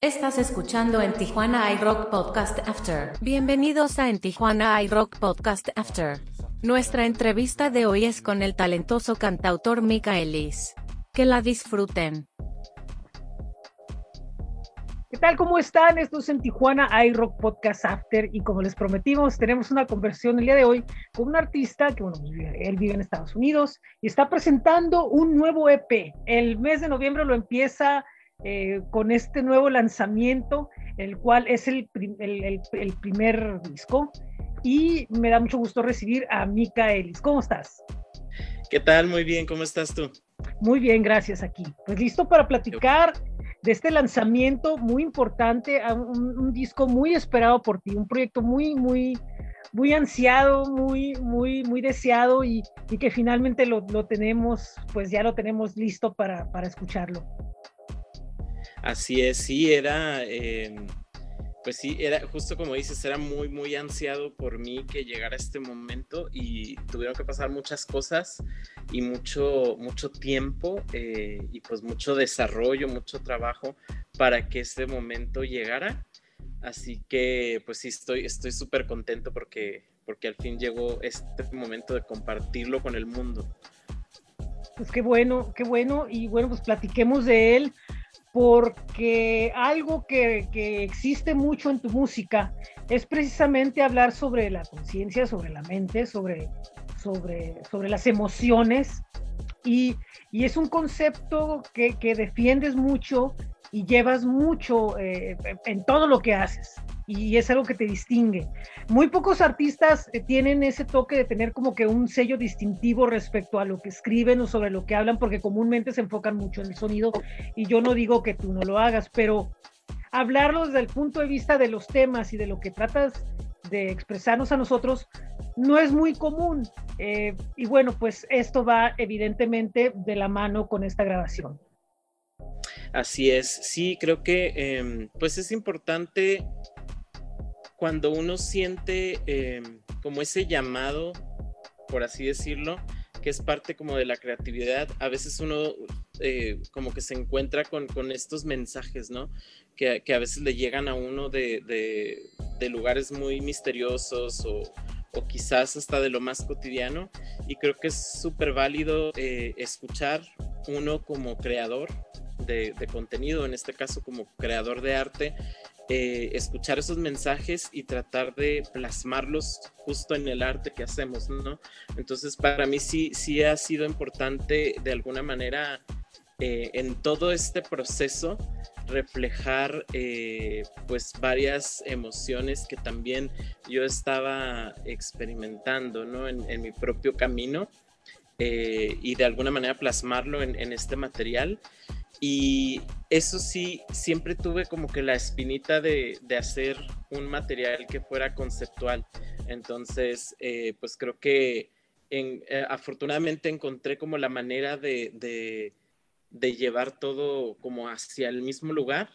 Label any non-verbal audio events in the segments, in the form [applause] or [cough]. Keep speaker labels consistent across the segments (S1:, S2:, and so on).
S1: Estás escuchando en Tijuana iRock Podcast After. Bienvenidos a En Tijuana iRock Podcast After. Nuestra entrevista de hoy es con el talentoso cantautor Mika Ellis. Que la disfruten.
S2: ¿Qué tal? ¿Cómo están? Esto es en Tijuana iRock Podcast After y como les prometimos, tenemos una conversión el día de hoy con un artista que, bueno, pues, él vive en Estados Unidos y está presentando un nuevo EP. El mes de noviembre lo empieza eh, con este nuevo lanzamiento, el cual es el, el, el, primer disco y me da mucho gusto recibir a Mika Ellis. ¿Cómo estás?
S3: ¿Qué tal? Muy bien, ¿cómo estás tú?
S2: Muy bien, gracias aquí. Pues listo para platicar de este lanzamiento muy importante, un, un, disco muy esperado por ti, un proyecto muy, muy, muy ansiado, muy, muy, muy deseado y, y que finalmente lo, lo, tenemos, pues ya lo tenemos listo para, para escucharlo.
S3: Así es, sí, era, eh, pues sí, era justo como dices, era muy, muy ansiado por mí que llegara este momento y tuvieron que pasar muchas cosas y mucho, mucho tiempo eh, y pues mucho desarrollo, mucho trabajo para que este momento llegara. Así que pues sí, estoy estoy súper contento porque, porque al fin llegó este momento de compartirlo con el mundo.
S2: Pues qué bueno, qué bueno. Y bueno, pues platiquemos de él porque algo que, que, existe mucho en tu música es precisamente hablar sobre la conciencia, sobre la mente, sobre, sobre, sobre las emociones. Y, y es un concepto que, que, defiendes mucho y llevas mucho eh, en todo lo que haces y es algo que te distingue. Muy pocos artistas eh, tienen ese toque de tener como que un sello distintivo respecto a lo que escriben o sobre lo que hablan, porque comúnmente se enfocan mucho en el sonido y yo no digo que tú no lo hagas, pero hablarlo desde el punto de vista de los temas y de lo que tratas de expresarnos a nosotros no es muy común. Eh, y bueno, pues esto va evidentemente de la mano con esta grabación.
S3: Así es, sí, creo que eh, pues es importante cuando uno siente eh, como ese llamado, por así decirlo, que es parte como de la creatividad, a veces uno eh, como que se encuentra con, con estos mensajes, ¿no? Que, a veces le llegan a uno de, de, lugares muy misteriosos o, o, quizás hasta de lo más cotidiano. Y creo que es súper válido eh, escuchar uno como creador de, contenido, en este caso como creador de arte, eh, escuchar esos mensajes y tratar de plasmarlos justo en el arte que hacemos, ¿no? Entonces, para mí sí, sí ha sido importante de alguna manera eh, en todo este proceso reflejar eh, pues varias emociones que también yo estaba experimentando, ¿no? En, mi propio camino y de alguna manera plasmarlo en este material. Y eso sí, siempre tuve como que la espinita de, de hacer un material que fuera conceptual. Entonces, eh, pues creo que eh, afortunadamente encontré como la manera de, de, de, llevar todo como hacia el mismo lugar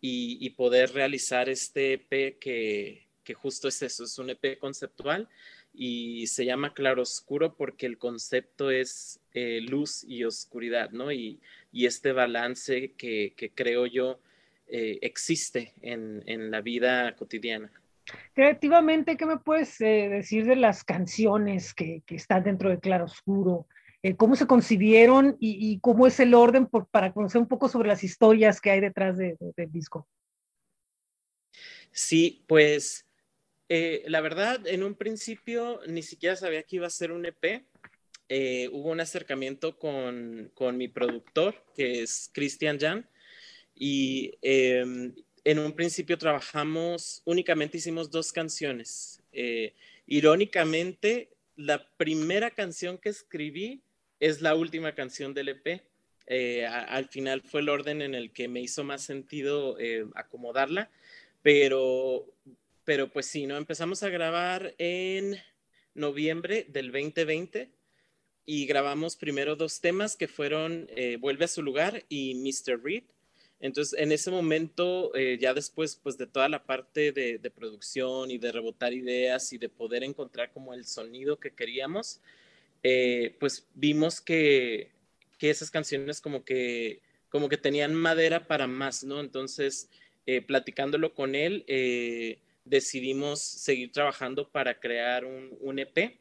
S3: y, y poder realizar este EP que, que, justo es eso, es un EP conceptual y se llama Claroscuro porque el concepto es eh, luz y oscuridad, ¿no? Y, y este balance que, que creo yo eh, existe en, en, la vida cotidiana.
S2: Creativamente, ¿qué me puedes eh, decir de las canciones que, que, están dentro de Claroscuro? Eh, ¿Cómo se concibieron y, y, cómo es el orden por, para conocer un poco sobre las historias que hay detrás de, de, del disco?
S3: Sí, pues eh, la verdad, en un principio ni siquiera sabía que iba a ser un EP. Eh, hubo un acercamiento con, con, mi productor, que es Christian Jan, y eh, en un principio trabajamos, únicamente hicimos dos canciones. Eh, irónicamente, la primera canción que escribí es la última canción del EP. Eh, a, al final fue el orden en el que me hizo más sentido acomodarla, pero pero pues sí, ¿no? Empezamos a grabar en noviembre del 2020 y grabamos primero dos temas que fueron eh, Vuelve a su lugar y Mr. Reed. Entonces, en ese momento, eh, ya después, pues de toda la parte de, de, producción y de rebotar ideas y de poder encontrar como el sonido que queríamos, eh, pues vimos que, que esas canciones como que, como que tenían madera para más, ¿no? Entonces, eh, platicándolo con él, eh, decidimos seguir trabajando para crear un, un, EP.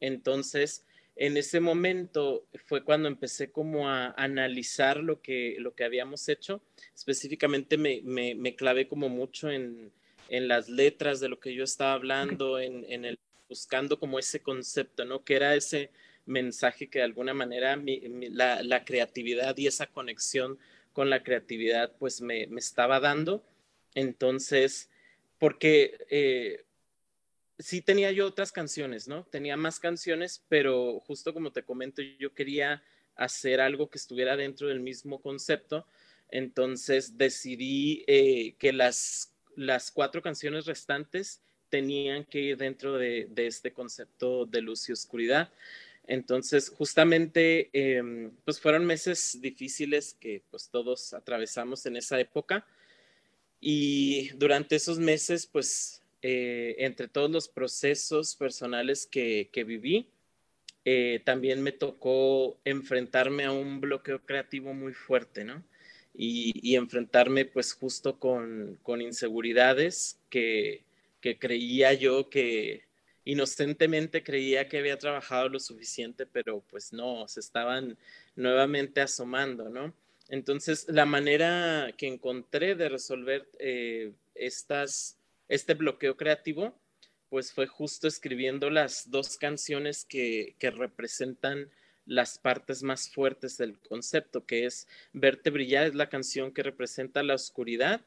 S3: Entonces, en ese momento fue cuando empecé como a analizar lo que, lo que habíamos hecho. Específicamente me, me, me clavé como mucho en, en, las letras de lo que yo estaba hablando, en, en, el buscando como ese concepto, ¿no? Que era ese mensaje que de alguna manera mi, mi, la, la, creatividad y esa conexión con la creatividad pues me, me estaba dando. Entonces, porque eh, sí tenía yo otras canciones, ¿no? Tenía más canciones, pero justo como te comento, yo quería hacer algo que estuviera dentro del mismo concepto. Entonces decidí eh, que las, las cuatro canciones restantes tenían que ir dentro de, este concepto de luz y oscuridad. Entonces, justamente, eh, pues fueron meses difíciles que pues todos atravesamos en esa época. Y durante esos meses, pues, eh, entre todos los procesos personales que, viví, eh, también me tocó enfrentarme a un bloqueo creativo muy fuerte, ¿no? Y, y enfrentarme pues justo con, con inseguridades que, que creía yo que, inocentemente creía que había trabajado lo suficiente, pero pues no, se estaban nuevamente asomando, ¿no? Entonces, la manera que encontré de resolver eh, estas, este bloqueo creativo, pues fue justo escribiendo las dos canciones que, que representan las partes más fuertes del concepto, que es Verte brillar, es la canción que representa la oscuridad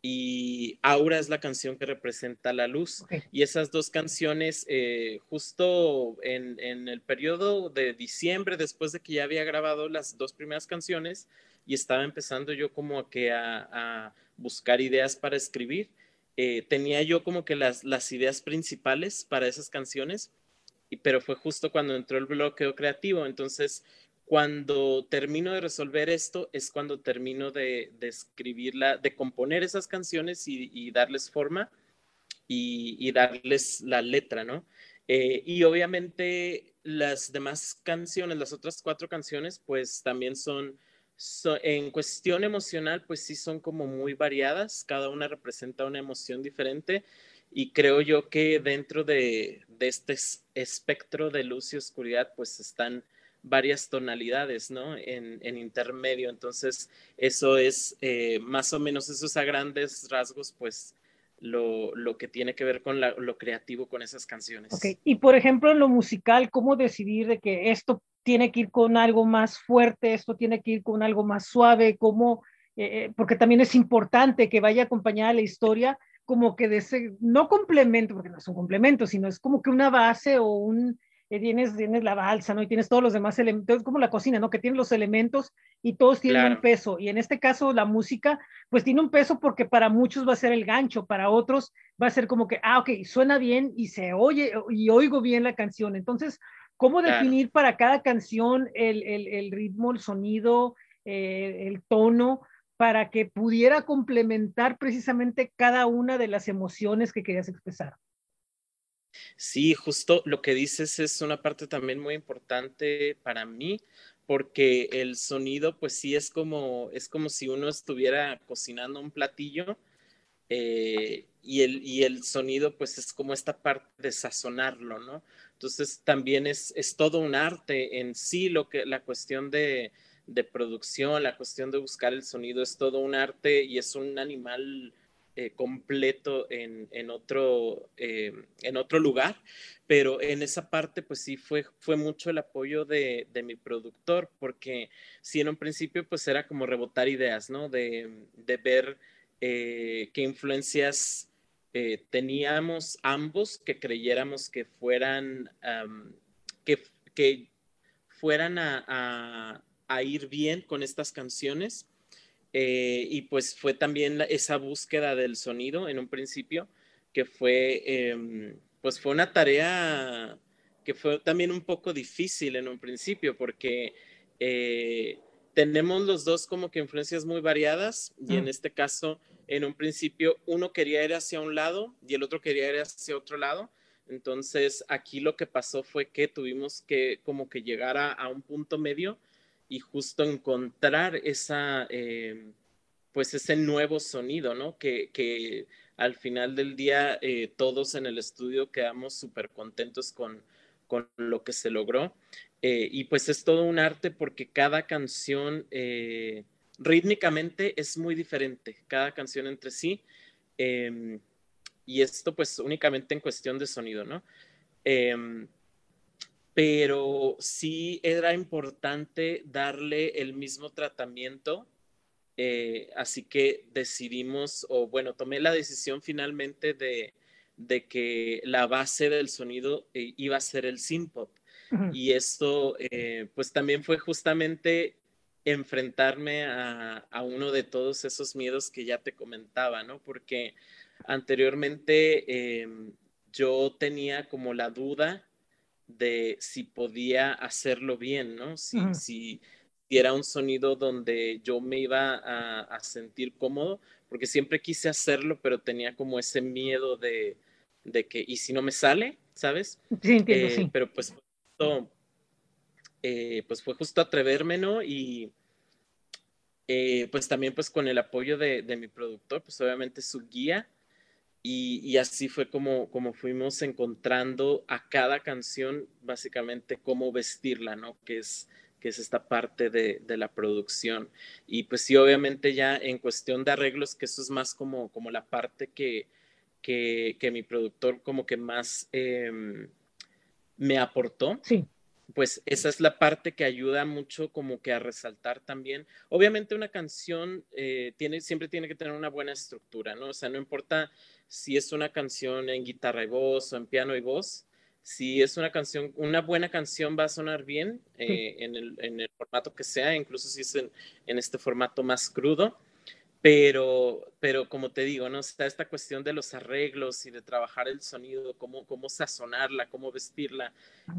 S3: y Aura es la canción que representa la luz. Okay. Y esas dos canciones, eh, justo en, en, el periodo de diciembre, después de que ya había grabado las dos primeras canciones y estaba empezando yo como a, que a, buscar ideas para escribir, eh, tenía yo como que las, ideas principales para esas canciones, y, pero fue justo cuando entró el bloqueo creativo. Entonces, cuando termino de resolver esto es cuando termino de, escribirla, de componer esas canciones y, darles forma y, y, darles la letra, ¿no? Eh, y obviamente las demás canciones, las otras cuatro canciones, pues también son, en cuestión emocional, pues sí son como muy variadas, cada una representa una emoción diferente y creo yo que dentro de, de este espectro de luz y oscuridad, pues están varias tonalidades, ¿no? En, en intermedio. Entonces, eso es eh, más o menos, esos a grandes rasgos, pues, lo, lo que tiene que ver con la, lo creativo con esas canciones.
S2: Ok, y por ejemplo, en lo musical, ¿cómo decidir de que esto tiene que ir con algo más fuerte, esto tiene que ir con algo más suave? ¿Cómo? Eh, eh porque también es importante que vaya acompañada la historia como que de ese, no complemento, porque no es un complemento, sino es como que una base o un, tienes, tienes la balsa, ¿no? Y tienes todos los demás elementos, como la cocina, ¿no? Que tiene los elementos y todos tienen claro. un peso. Y en este caso, la música, pues tiene un peso porque para muchos va a ser el gancho, para otros va a ser como que, ah, ok, suena bien y se oye y oigo bien la canción. Entonces, ¿cómo claro. definir para cada canción el, el, el ritmo, el sonido, eh, el tono? para que pudiera complementar precisamente cada una de las emociones que querías expresar.
S3: Sí, justo lo que dices es una parte también muy importante para mí, porque el sonido, pues sí es como, es como si uno estuviera cocinando un platillo eh, y, el, y el sonido, pues es como esta parte de sazonarlo, ¿no? Entonces también es, es todo un arte en sí, lo que, la cuestión de, de producción, la cuestión de buscar el sonido es todo un arte y es un animal eh, completo en, en otro, eh, en otro lugar, pero en esa parte pues sí fue, fue mucho el apoyo de, de, mi productor, porque sí en un principio pues era como rebotar ideas, ¿no? De, de ver eh, qué influencias eh, teníamos ambos que creyéramos que fueran, que, que fueran a, a ir bien con estas canciones. Eh, y pues fue también esa búsqueda del sonido en un principio, que fue, eh, pues fue una tarea que fue también un poco difícil en un principio, porque eh, tenemos los dos como que influencias muy variadas, y mm. en este caso, en un principio, uno quería ir hacia un lado y el otro quería ir hacia otro lado. Entonces, aquí lo que pasó fue que tuvimos que como que llegar a, a un punto medio y justo encontrar esa, eh, pues ese nuevo sonido, ¿no? Que, que al final del día eh, todos en el estudio quedamos súper contentos con, con, lo que se logró. Eh, y pues es todo un arte porque cada canción eh, rítmicamente es muy diferente, cada canción entre sí. Em, y esto pues únicamente en cuestión de sonido, ¿no? Em, pero sí era importante darle el mismo tratamiento eh, así que decidimos, o bueno, tomé la decisión finalmente de, que la base del sonido iba a ser el synth pop. Y esto, eh, pues también fue justamente enfrentarme a, uno de todos esos miedos que ya te comentaba, ¿no? Porque anteriormente em, yo tenía como la duda de si podía hacerlo bien, ¿no? Si, si y era un sonido donde yo me iba a, sentir cómodo, porque siempre quise hacerlo, pero tenía como ese miedo de, que, ¿y si no me sale? ¿Sabes?
S2: Sí, entiendo,
S3: eh,
S2: sí.
S3: Pero pues, eh, pues fue justo atreverme, ¿no? Y eh, pues también pues con el apoyo de, mi productor, pues obviamente su guía, y, así fue como, como fuimos encontrando a cada canción, básicamente, cómo vestirla, ¿no? Que es que es esta parte de, la producción. Y pues sí, obviamente ya en cuestión de arreglos, que eso es más como, como la parte que, que, mi productor como que más em, me aportó.
S2: Sí.
S3: Pues esa es la parte que ayuda mucho como que a resaltar también. Obviamente una canción eh, tiene, siempre tiene que tener una buena estructura, ¿no? O sea, no importa si es una canción en guitarra y voz o en piano y voz, si es una canción, una buena canción va a sonar bien eh, en, el, formato que sea, incluso si es en, este formato más crudo, pero, pero como te digo, ¿no? Está esta cuestión de los arreglos y de trabajar el sonido, cómo, cómo sazonarla, cómo vestirla,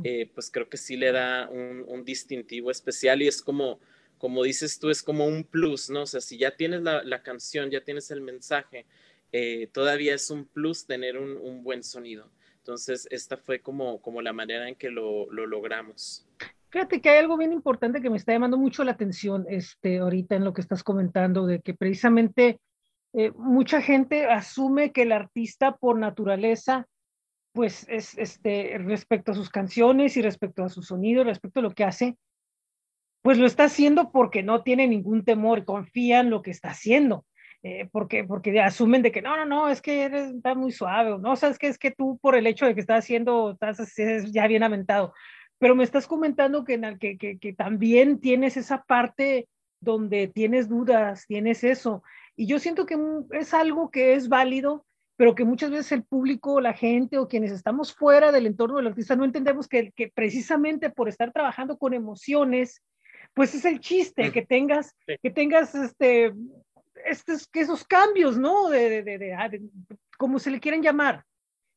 S3: eh, pues creo que sí le da un, distintivo especial y es como, como dices tú, es como un plus, ¿no? O sea, si ya tienes la, canción, ya tienes el mensaje, eh, todavía es un plus tener un buen sonido. Entonces, esta fue como, como la manera en que lo, logramos.
S2: Fíjate que hay algo bien importante que me está llamando mucho la atención este, ahorita en lo que estás comentando, de que precisamente eh, mucha gente asume que el artista por naturaleza, pues es este, respecto a sus canciones y respecto a su sonido, respecto a lo que hace, pues lo está haciendo porque no tiene ningún temor, confía en lo que está haciendo. Eh, porque, porque asumen de que no, no, no, es que eres, está muy suave, no, sabes que es que tú por el hecho de que estás haciendo, estás ya bien aventado, pero me estás comentando que, que, que, que también tienes esa parte donde tienes dudas, tienes eso, y yo siento que es algo que es válido, pero que muchas veces el público, la gente o quienes estamos fuera del entorno del artista no entendemos que, que precisamente por estar trabajando con emociones, pues es el chiste, que tengas, que tengas este, estos, que esos cambios, ¿no? De, de, de, ah, como se le quieren llamar.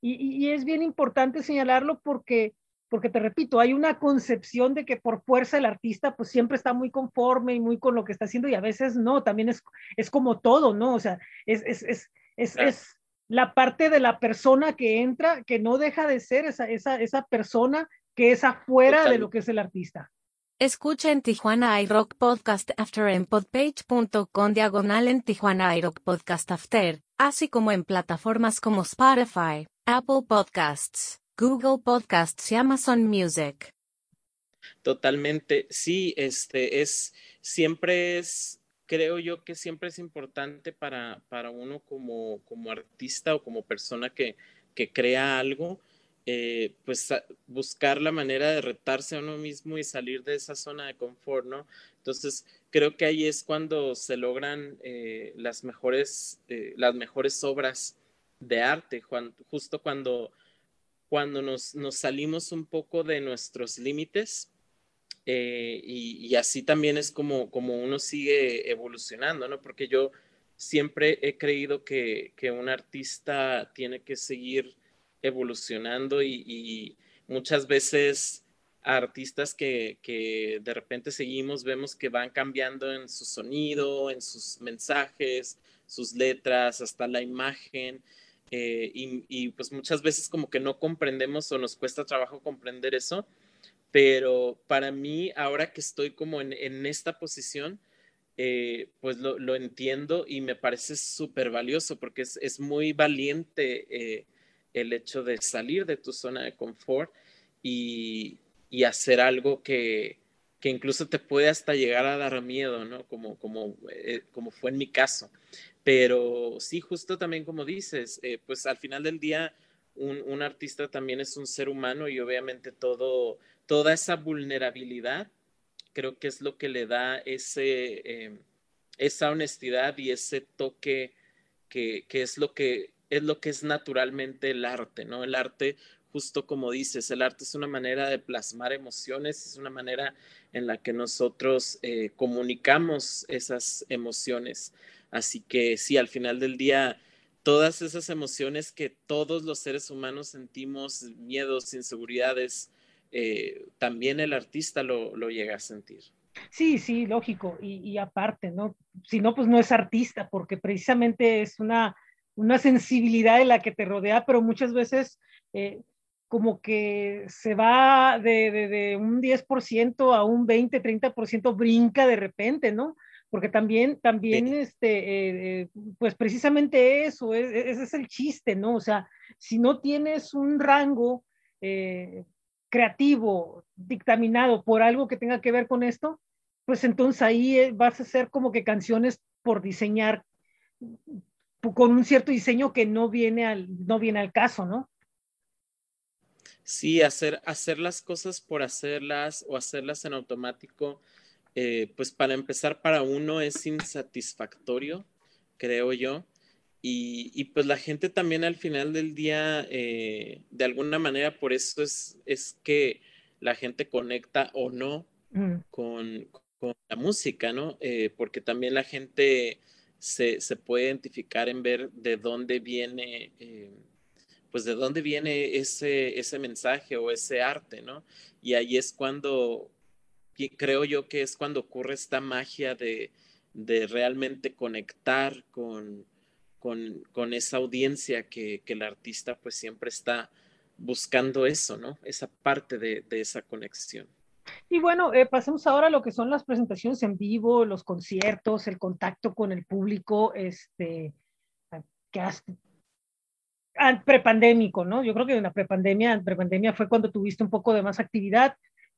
S2: Y, y, es bien importante señalarlo porque, porque te repito, hay una concepción de que por fuerza el artista pues siempre está muy conforme y muy con lo que está haciendo y a veces no, también es, es como todo, ¿no? O sea, es, es, es, es, es la parte de la persona que entra que no deja de ser esa, esa, esa persona que es afuera de lo que es el artista.
S1: Escucha en Tijuana iRock Podcast After en podpage.com diagonal en Tijuana iRock Podcast After, así como en plataformas como Spotify, Apple Podcasts, Google Podcasts y Amazon Music.
S3: Totalmente, sí, este es, siempre es, creo yo que siempre es importante para, para uno como, como artista o como persona que, que crea algo, eh, pues buscar la manera de retarse a uno mismo y salir de esa zona de confort, ¿no? Entonces, creo que ahí es cuando se logran eh, las, mejores, eh, las mejores obras de arte, justo cuando, cuando nos, nos, salimos un poco de nuestros límites y, y, así también es como, como uno sigue evolucionando, ¿no? Porque yo siempre he creído que, que un artista tiene que seguir evolucionando y, muchas veces artistas que, de repente seguimos, vemos que van cambiando en su sonido, en sus mensajes, sus letras, hasta la imagen. Eh, y, pues muchas veces como que no comprendemos o nos cuesta trabajo comprender eso, pero para mí ahora que estoy como en, esta posición, eh, pues lo, entiendo y me parece súper valioso porque es, muy valiente eh, el hecho de salir de tu zona de confort y, hacer algo que, incluso te puede hasta llegar a dar miedo, ¿no? Como, como, como fue en mi caso. Pero sí, justo también como dices, pues al final del día un, un, artista también es un ser humano y obviamente todo, toda esa vulnerabilidad creo que es lo que le da ese, em, esa honestidad y ese toque que, es lo que es lo que es naturalmente el arte, ¿no? El arte, justo como dices, el arte es una manera de plasmar emociones, es una manera en la que nosotros eh, comunicamos esas emociones. Así que sí, al final del día, todas esas emociones que todos los seres humanos sentimos, miedos, inseguridades, eh, también el artista lo, llega a sentir.
S2: Sí, sí, lógico. Y, aparte, ¿no? Si no, pues no es artista, porque precisamente es una, una sensibilidad de la que te rodea, pero muchas veces eh, como que se va de, de, un 10% a un 20, 30%, brinca de repente, ¿no? Porque también, también, este, eh, pues precisamente eso, ese es el chiste, ¿no? O sea, si no tienes un rango, creativo dictaminado por algo que tenga que ver con esto, pues entonces ahí eh, vas a hacer como que canciones por diseñar con un cierto diseño que no viene al, no viene al caso, ¿no?
S3: Sí, hacer, hacer las cosas por hacerlas o hacerlas en automático, eh, pues para empezar para uno es insatisfactorio, creo yo. Y, pues la gente también al final del día, eh, de alguna manera, por eso es, es que la gente conecta o no mm. con, la música, ¿no? Eh, porque también la gente se, puede identificar en ver de dónde viene, pues de dónde viene ese, ese mensaje o ese arte, ¿no? Y ahí es cuando, creo yo que es cuando ocurre esta magia de, de realmente conectar con con, esa audiencia que, el artista pues siempre está buscando eso, ¿no? Esa parte de, esa conexión.
S2: Y bueno, eh, pasemos ahora a lo que son las presentaciones en vivo, los conciertos, el contacto con el público, este, que prepandémico, ¿no? Yo creo que en la prepandemia, prepandemia fue cuando tuviste un poco de más actividad.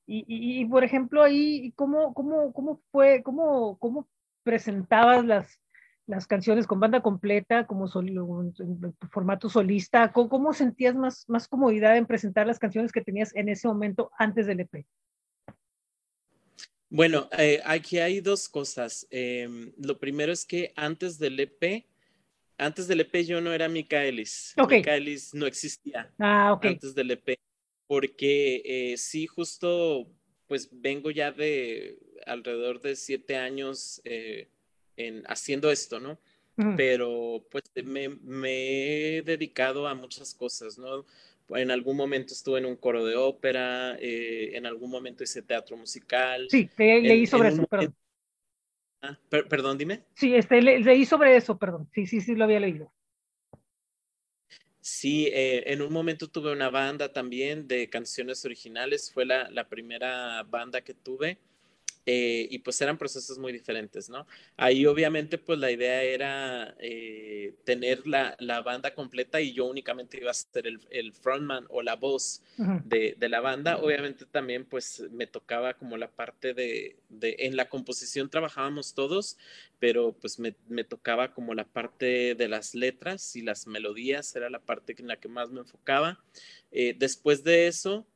S2: Y, por ejemplo, ahí, ¿cómo, cómo, cómo fue, cómo, cómo presentabas las, las canciones con banda completa, como en formato solista? ¿Cómo, sentías más, más comodidad en presentar las canciones que tenías en ese momento antes del EP?
S3: Bueno, eh, aquí hay dos cosas. Em, lo primero es que antes del EP, antes del EP yo no era Micaelis. Micaelis no existía
S2: ah,
S3: antes del EP, porque eh, sí, justo, pues vengo ya de alrededor de siete años eh, en haciendo esto, ¿no? Pero pues me, he dedicado a muchas cosas, ¿no? En algún momento estuve en un coro de ópera, eh, en algún momento hice teatro musical.
S2: Sí, leí sobre eso, perdón.
S3: Ah, perdón, dime.
S2: Sí, este, leí sobre eso, perdón. Sí, sí, sí, lo había leído.
S3: Sí, eh, en un momento tuve una banda también de canciones originales, fue la, la primera banda que tuve. Eh, y pues eran procesos muy diferentes, ¿no? Ahí obviamente pues la idea era eh, tener la, la, banda completa y yo únicamente iba a ser el, el frontman o la voz de, de, la banda. Obviamente también pues me tocaba como la parte de, de en la composición trabajábamos todos, pero pues me, me, tocaba como la parte de las letras y las melodías, era la parte en la que más me enfocaba. Eh, después de eso,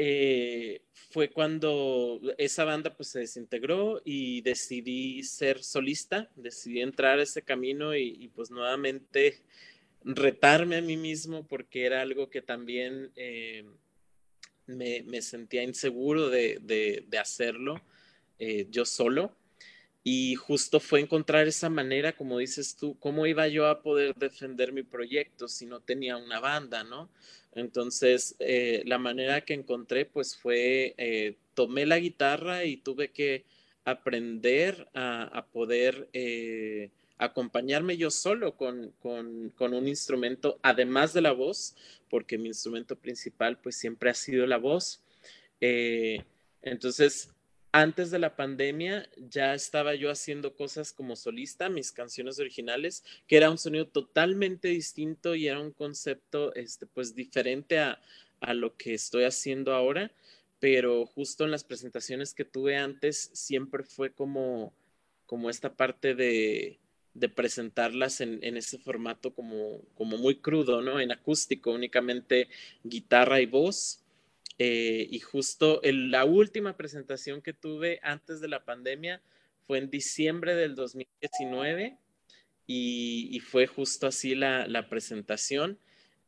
S3: eh, fue cuando esa banda pues se desintegró y decidí ser solista, decidí entrar a ese camino y, pues nuevamente retarme a mí mismo porque era algo que también eh, me, sentía inseguro de, hacerlo eh, yo solo. Y justo fue encontrar esa manera, como dices tú, cómo iba yo a poder defender mi proyecto si no tenía una banda, ¿no? Entonces, eh, la manera que encontré, pues fue, eh, tomé la guitarra y tuve que aprender a, poder eh, acompañarme yo solo con, un instrumento, además de la voz, porque mi instrumento principal, pues siempre ha sido la voz. entonces, antes de la pandemia ya estaba yo haciendo cosas como solista, mis canciones originales, que era un sonido totalmente distinto y era un concepto este, pues diferente a, a lo que estoy haciendo ahora, pero justo en las presentaciones que tuve antes siempre fue como, como esta parte de, de presentarlas en, en, ese formato como, como muy crudo, ¿no? En acústico, únicamente guitarra y voz. Eh, y justo la última presentación que tuve antes de la pandemia fue en diciembre del 2019 y, y fue justo así la, la presentación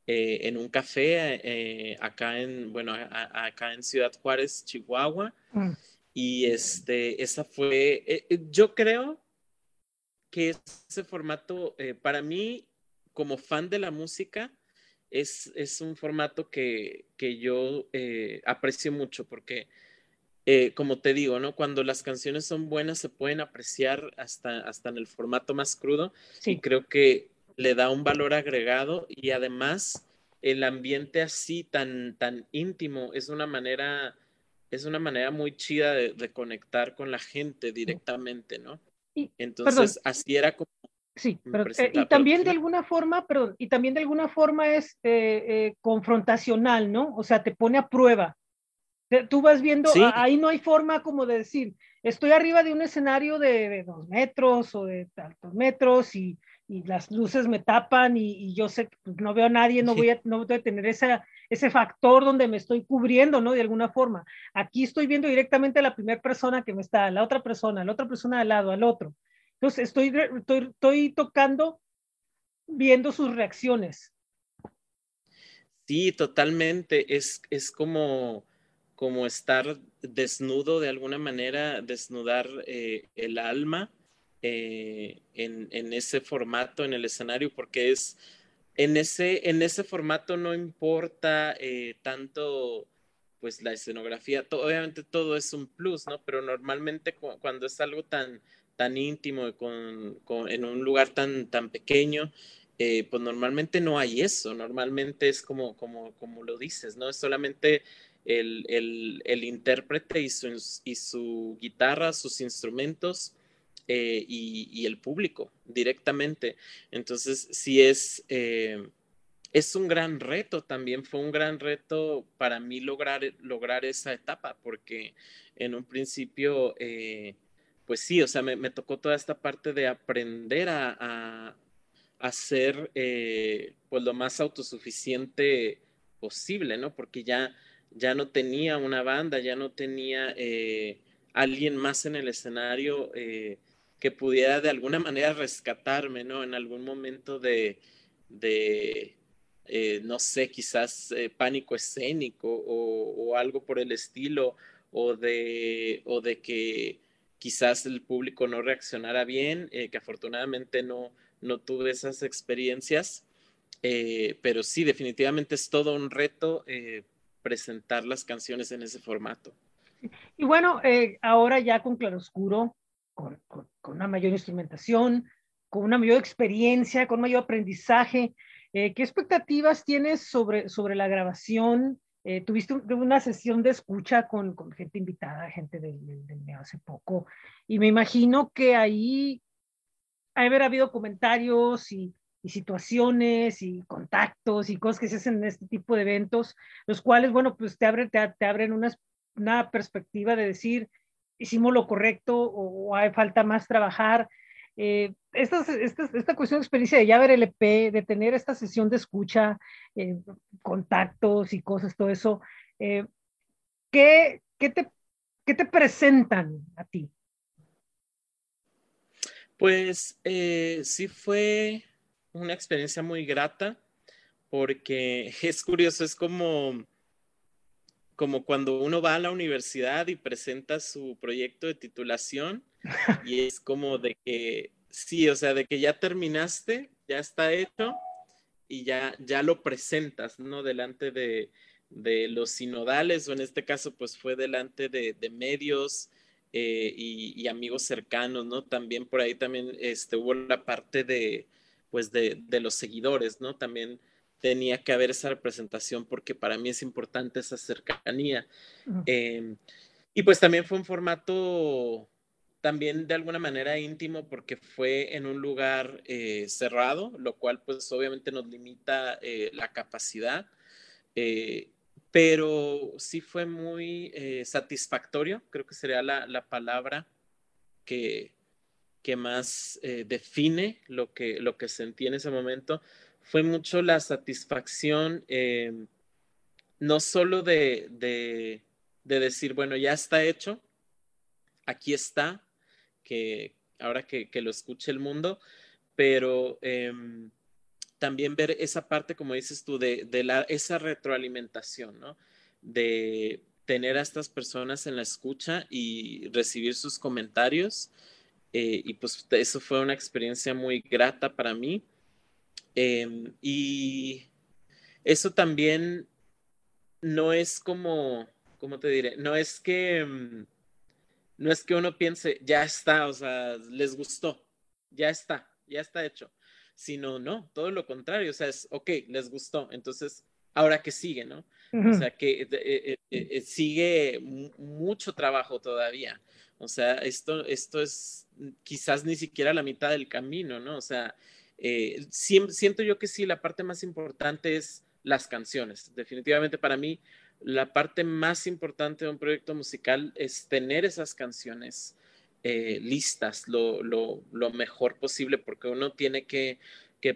S3: eh, en un café eh, acá en, bueno, a, acá en Ciudad Juárez, Chihuahua. Mm. Y este, esa fue, yo creo que ese formato, para mí, como fan de la música, es, un formato que, yo eh, aprecio mucho porque, eh, como te digo, ¿no? Cuando las canciones son buenas se pueden apreciar hasta, hasta en el formato más crudo y creo que le da un valor agregado y además el ambiente así tan, tan íntimo es una manera, es una manera muy chida de, conectar con la gente directamente, ¿no? Entonces, así era como
S2: Sí, pero, eh, y también de alguna forma, pero y también de alguna forma es eh, eh, confrontacional, ¿no? O sea, te pone a prueba. Tú vas viendo, ahí no hay forma como de decir, estoy arriba de un escenario de, dos metros o de tantos metros y, y las luces me tapan y, y yo sé que pues, no veo a nadie, no voy a, no voy a tener esa, ese factor donde me estoy cubriendo, ¿no? De alguna forma. Aquí estoy viendo directamente a la primera persona que me está, a la otra persona, a la otra persona al lado, al otro. Entonces, estoy, estoy, tocando, viendo sus reacciones.
S3: Sí, totalmente. Es, es como, como estar desnudo de alguna manera, desnudar eh, el alma eh, en, en, ese formato, en el escenario, porque es en ese, en ese formato no importa eh, tanto pues la escenografía, obviamente todo es un plus, ¿no? Pero normalmente cuando es algo tan, tan íntimo, con, en un lugar tan, tan pequeño, eh, pues normalmente no hay eso, normalmente es como, como, como lo dices, ¿no? Es solamente el, el, el intérprete y su, y su, guitarra, sus instrumentos eh, y, y, el público directamente. Entonces, sí es, eh, es un gran reto también, fue un gran reto para mí lograr, lograr esa etapa, porque en un principio pues sí, o sea, me, tocó toda esta parte de aprender a, a, ser eh, pues lo más autosuficiente posible, ¿no? Porque ya, ya no tenía una banda, ya no tenía eh, alguien más en el escenario eh, que pudiera de alguna manera rescatarme, ¿no? En algún momento de, de no sé, quizás pánico escénico o, o, algo por el estilo, o de, o de que quizás el público no reaccionara bien, eh, que afortunadamente no, no tuve esas experiencias, eh, pero sí, definitivamente es todo un reto eh, presentar las canciones en ese formato.
S2: Y bueno, ahora ya con Claroscuro, con, con, con, una mayor instrumentación, con una mayor experiencia, con mayor aprendizaje, ¿qué expectativas tienes sobre, sobre la grabación? Eh, tuviste una sesión de escucha con, con gente invitada, gente del, del, hace poco, y me imagino que ahí ha haber habido comentarios y, y, situaciones y contactos y cosas que se hacen en este tipo de eventos, los cuales, bueno, pues te, abre, te, te abren una, una, perspectiva de decir, hicimos lo correcto o, o hay falta más trabajar. Eh, esta, esta, cuestión de experiencia de ya ver el EP, de tener esta sesión de escucha, eh, contactos y cosas, todo eso, eh, ¿qué, qué, te, ¿qué, te, presentan a ti?
S3: Pues eh, sí fue una experiencia muy grata porque [laughs] es curioso, es como, como cuando uno va a la universidad y presenta su proyecto de titulación [laughs] y es como de que, sí, o sea, de que ya terminaste, ya está hecho y ya, ya lo presentas, ¿no? Delante de, de los sinodales, o en este caso, pues fue delante de, de medios eh, y, y, amigos cercanos, ¿no? También por ahí también este, hubo la parte de, pues, de, de los seguidores, ¿no? También tenía que haber esa representación porque para mí es importante esa cercanía. Uh -huh. eh, Y pues también fue un formato también de alguna manera íntimo porque fue en un lugar eh, cerrado, lo cual pues obviamente nos limita eh, la capacidad, eh, pero sí fue muy satisfactorio, creo que sería la, la palabra que, que más define lo que, lo que sentí en ese momento, fue mucho la satisfacción, no solo de, de, de decir, bueno, ya está hecho, aquí está, ahora que, lo escuche el mundo, pero em, también ver esa parte, como dices tú, de, esa retroalimentación. De tener a estas personas en la escucha y recibir sus comentarios. Eh, y pues eso fue una experiencia muy grata para mí. Em, y eso también no es como, ¿cómo te diré? No es que em, no es que uno piense, ya está, o sea, les gustó, ya está, ya está hecho, sino no, todo lo contrario, o sea, es, ok, les gustó, entonces, ahora que sigue, ¿no? O sea, que eh, eh, eh, sigue mucho trabajo todavía. O sea, esto, esto es quizás ni siquiera la mitad del camino, ¿no? O sea, siento yo que sí, la parte más importante es las canciones. Definitivamente para mí, la parte más importante de un proyecto musical es tener esas canciones eh, listas lo, mejor posible, porque uno tiene que,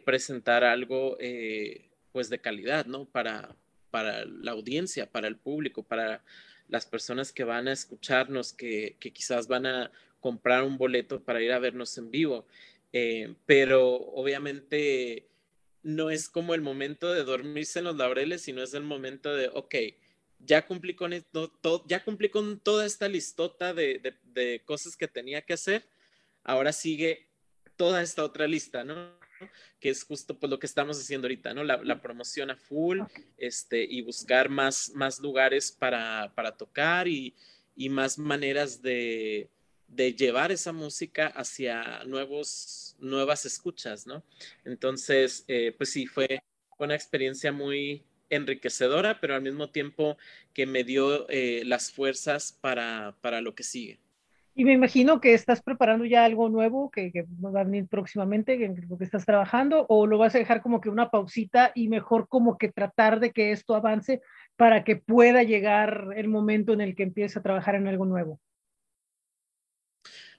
S3: presentar algo eh, pues de calidad, ¿no? Para, para la audiencia, para el público, para las personas que van a escucharnos, que, quizás van a comprar un boleto para ir a vernos en vivo. Eh, pero obviamente no es como el momento de dormirse en los laureles, sino es el momento de, ok, ya cumplí con esto, ya cumplí con toda esta listota de, de, cosas que tenía que hacer. Ahora sigue toda esta otra lista, ¿no? Que es justo pues lo que estamos haciendo ahorita, ¿no? La, la promoción a full, este, y buscar más, más lugares para, para tocar y, y más maneras de, de, llevar esa música hacia nuevos, nuevas escuchas, ¿no? Entonces, eh, pues sí, fue una experiencia muy, enriquecedora, pero al mismo tiempo que me dio eh, las fuerzas para, para, lo que sigue.
S2: Y me imagino que estás preparando ya algo nuevo que, que va a venir próximamente, en lo que estás trabajando, o lo vas a dejar como que una pausita y mejor como que tratar de que esto avance para que pueda llegar el momento en el que empiece a trabajar en algo nuevo.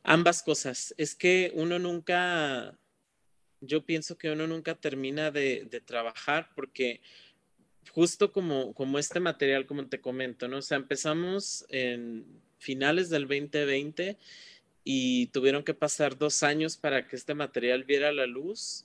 S3: Ambas cosas. Es que uno nunca, yo pienso que uno nunca termina de, de trabajar porque justo como, como este material, como te comento, ¿no? O sea, empezamos en finales del 2020 y tuvieron que pasar dos años para que este material viera la luz.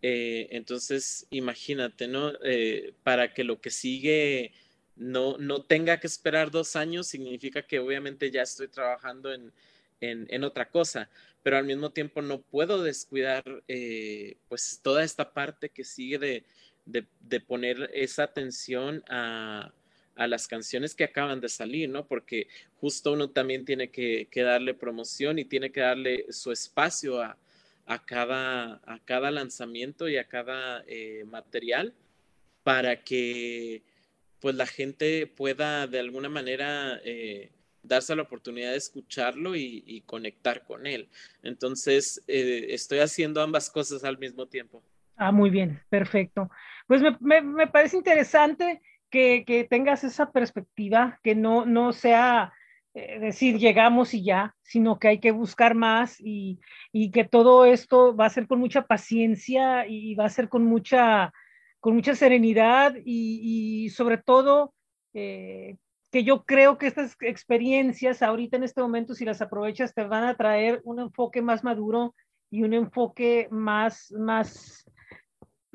S3: Eh, entonces, imagínate, ¿no? Eh, para que lo que sigue no, no tenga que esperar dos años, significa que obviamente ya estoy trabajando en, en, otra cosa, pero al mismo tiempo no puedo descuidar eh, pues toda esta parte que sigue de, de, poner esa atención a, las canciones que acaban de salir, ¿no? Porque justo uno también tiene que, darle promoción y tiene que darle su espacio a, cada, a cada lanzamiento y a cada eh, material para que pues la gente pueda de alguna manera eh, darse la oportunidad de escucharlo y, conectar con él. Entonces, eh, estoy haciendo ambas cosas al mismo tiempo.
S2: Ah, muy bien, perfecto. Pues me, parece interesante que, tengas esa perspectiva, que no, no sea eh, decir llegamos y ya, sino que hay que buscar más y, que todo esto va a ser con mucha paciencia y va a ser con mucha, con mucha serenidad y, sobre todo eh, que yo creo que estas experiencias ahorita en este momento, si las aprovechas, te van a traer un enfoque más maduro y un enfoque más, más,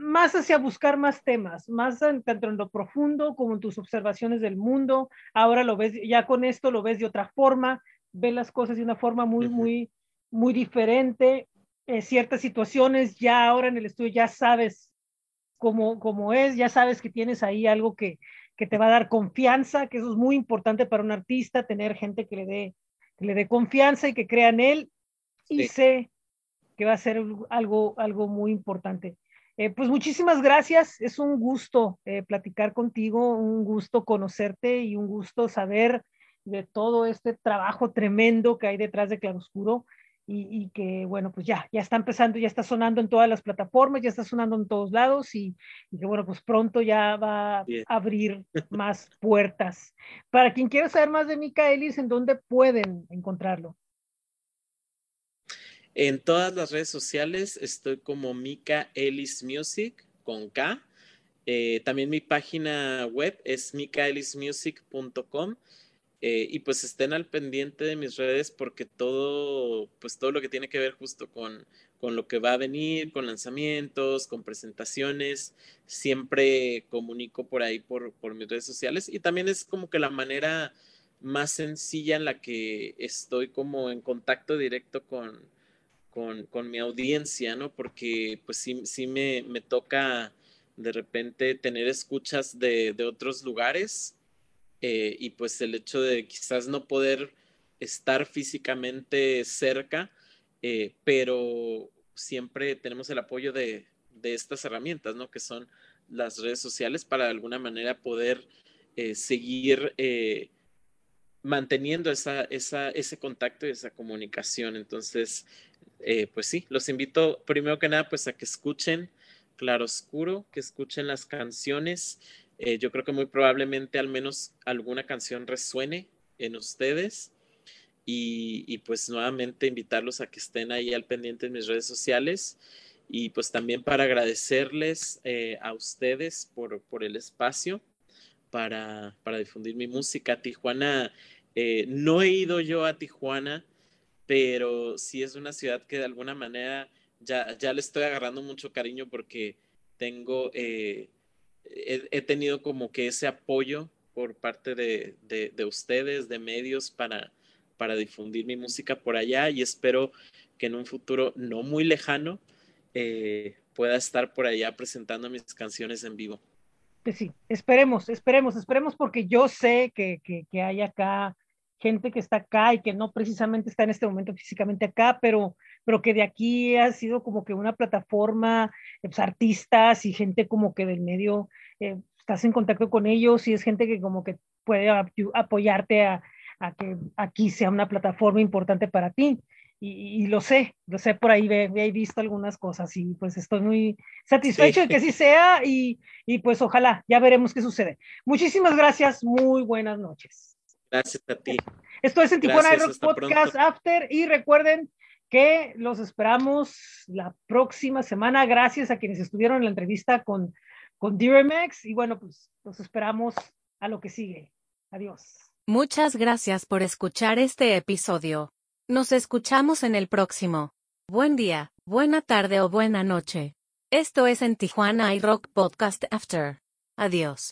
S2: más hacia buscar más temas, más tanto en lo profundo como en tus observaciones del mundo. Ahora lo ves, ya con esto lo ves de otra forma, ves las cosas de una forma muy, muy, muy diferente. En ciertas situaciones, ya ahora en el estudio ya sabes cómo, cómo es, ya sabes que tienes ahí algo que, que te va a dar confianza, que eso es muy importante para un artista, tener gente que le dé, que le dé confianza y que crea en él. Y sé que va a ser algo, algo muy importante. Eh, pues muchísimas gracias, es un gusto eh, platicar contigo, un gusto conocerte y un gusto saber de todo este trabajo tremendo que hay detrás de Claroscuro y, y, que, bueno, pues ya, ya está empezando, ya está sonando en todas las plataformas, ya está sonando en todos lados y, y que, bueno, pues pronto ya va a abrir [laughs] más puertas. Para quien quiera saber más de Micaelis, ¿en dónde pueden encontrarlo?
S3: En todas las redes sociales estoy como Mika Ellis Music con K. Eh, también mi página web es mikaelismusic.com. Eh, y pues estén al pendiente de mis redes porque todo, pues todo lo que tiene que ver justo con, con lo que va a venir, con lanzamientos, con presentaciones, siempre comunico por ahí por, por mis redes sociales y también es como que la manera más sencilla en la que estoy como en contacto directo con, con, con mi audiencia, ¿no? Porque pues sí, sí me, me toca de repente tener escuchas de, de otros lugares eh, y pues el hecho de quizás no poder estar físicamente cerca, eh, pero siempre tenemos el apoyo de, de, estas herramientas, ¿no? Que son las redes sociales para de alguna manera poder eh, seguir manteniendo esa, ese contacto y esa comunicación. Entonces, pues sí, los invito primero que nada pues a que escuchen Claroscuro, que escuchen las canciones eh, yo creo que muy probablemente al menos alguna canción resuene en ustedes. Y, pues nuevamente invitarlos a que estén ahí al pendiente en mis redes sociales y pues también para agradecerles eh, a ustedes por, por el espacio para, para, difundir mi música. Tijuana, eh, no he ido yo a Tijuana, pero sí es una ciudad que de alguna manera ya, ya le estoy agarrando mucho cariño porque tengo he, tenido como que ese apoyo por parte de, de, ustedes, de medios, para, para difundir mi música por allá y espero que en un futuro no muy lejano eh, pueda estar por allá presentando mis canciones en vivo.
S2: Pues sí, esperemos, esperemos, esperemos porque yo sé que, que, que, hay acá gente que está acá y que no precisamente está en este momento físicamente acá, pero, pero que de aquí ha sido como que una plataforma, pues, artistas y gente como que del medio, eh, estás en contacto con ellos y es gente que como que puede apoyarte a, a que aquí sea una plataforma importante para ti. Y, y, lo sé, lo sé por ahí, he, he, visto algunas cosas y pues estoy muy satisfecho sí. de que así sea y, y, pues ojalá, ya veremos qué sucede. Muchísimas gracias, muy buenas noches.
S3: Gracias a ti.
S2: Esto es en Tijuana Rock Podcast pronto. After y recuerden que los esperamos la próxima semana. Gracias a quienes estuvieron en la entrevista con, con Diremex y bueno, pues los esperamos a lo que sigue. Adiós.
S1: Muchas gracias por escuchar este episodio. Nos escuchamos en el próximo. Buen día, buena tarde o buena noche. Esto es en Tijuana iRock Podcast After. Adiós.